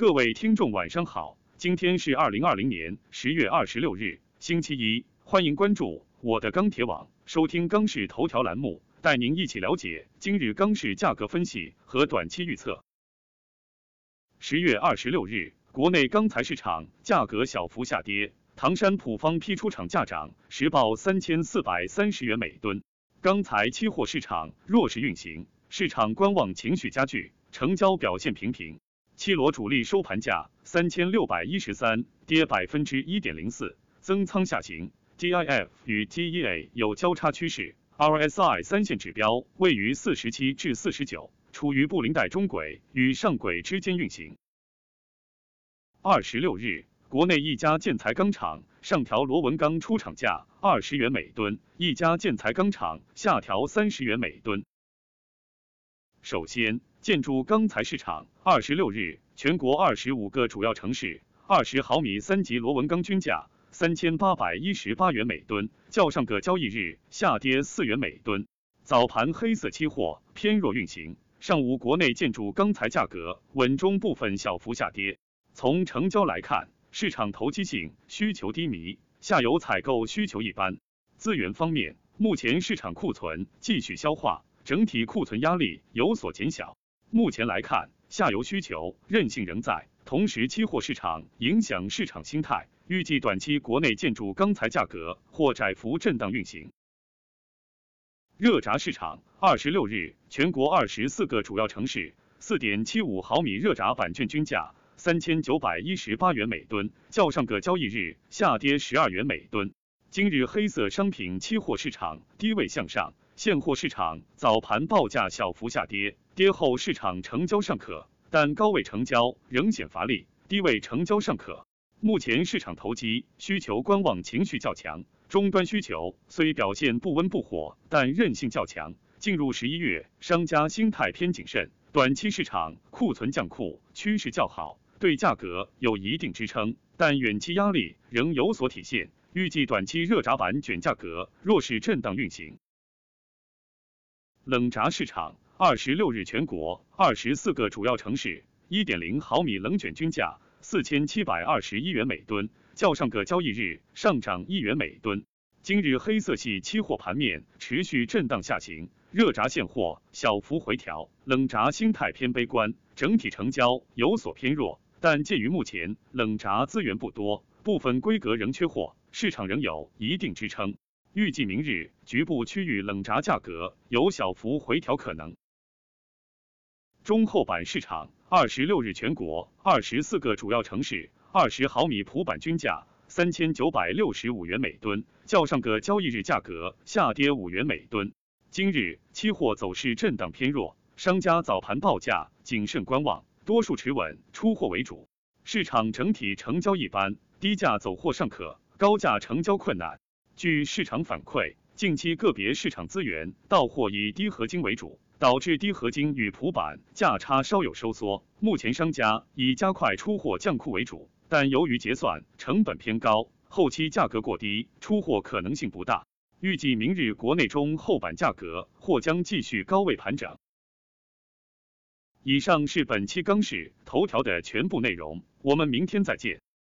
各位听众晚上好，今天是二零二零年十月二十六日，星期一，欢迎关注我的钢铁网，收听钢市头条栏目，带您一起了解今日钢市价格分析和短期预测。十月二十六日，国内钢材市场价格小幅下跌，唐山普方批出厂价涨，实报三千四百三十元每吨。钢材期货市场弱势运行，市场观望情绪加剧，成交表现平平。七罗主力收盘价三千六百一十三，跌百分之一点零四，增仓下行。DIF 与 GEA 有交叉趋势，RSI 三线指标位于四十七至四十九，处于布林带中轨与上轨之间运行。二十六日，国内一家建材钢厂上调螺纹钢出厂价二十元每吨，一家建材钢厂下调三十元每吨。首先，建筑钢材市场，二十六日，全国二十五个主要城市二十毫米三级螺纹钢均价三千八百一十八元每吨，较上个交易日下跌四元每吨。早盘黑色期货偏弱运行，上午国内建筑钢材价格稳中部分小幅下跌。从成交来看，市场投机性需求低迷，下游采购需求一般。资源方面，目前市场库存继续消化。整体库存压力有所减小。目前来看，下游需求韧性仍在，同时期货市场影响市场心态，预计短期国内建筑钢材价格或窄幅震荡运行。热轧市场，二十六日，全国二十四个主要城市四点七五毫米热轧板卷均价三千九百一十八元每吨，较上个交易日下跌十二元每吨。今日黑色商品期货市场低位向上。现货市场早盘报价小幅下跌，跌后市场成交尚可，但高位成交仍显乏力，低位成交尚可。目前市场投机需求观望情绪较强，终端需求虽表现不温不火，但韧性较强。进入十一月，商家心态偏谨慎，短期市场库存降库趋势较好，对价格有一定支撑，但远期压力仍有所体现。预计短期热轧板卷价格弱势震荡运行。冷轧市场，二十六日，全国二十四个主要城市一点零毫米冷卷均价四千七百二十一元每吨，较上个交易日上涨一元每吨。今日黑色系期货盘面持续震荡下行，热轧现货小幅回调，冷轧心态偏悲观，整体成交有所偏弱。但鉴于目前冷轧资源不多，部分规格仍缺货，市场仍有一定支撑。预计明日局部区域冷轧价格有小幅回调可能。中厚板市场，二十六日，全国二十四个主要城市二十毫米普板均价三千九百六十五元每吨，较上个交易日价格下跌五元每吨。今日期货走势震荡偏弱，商家早盘报价谨慎观望，多数持稳出货为主。市场整体成交一般，低价走货尚可，高价成交困难。据市场反馈，近期个别市场资源到货以低合金为主，导致低合金与普板价差稍有收缩。目前商家以加快出货降库为主，但由于结算成本偏高，后期价格过低，出货可能性不大。预计明日国内中厚板价格或将继续高位盘整。以上是本期钢市头条的全部内容，我们明天再见。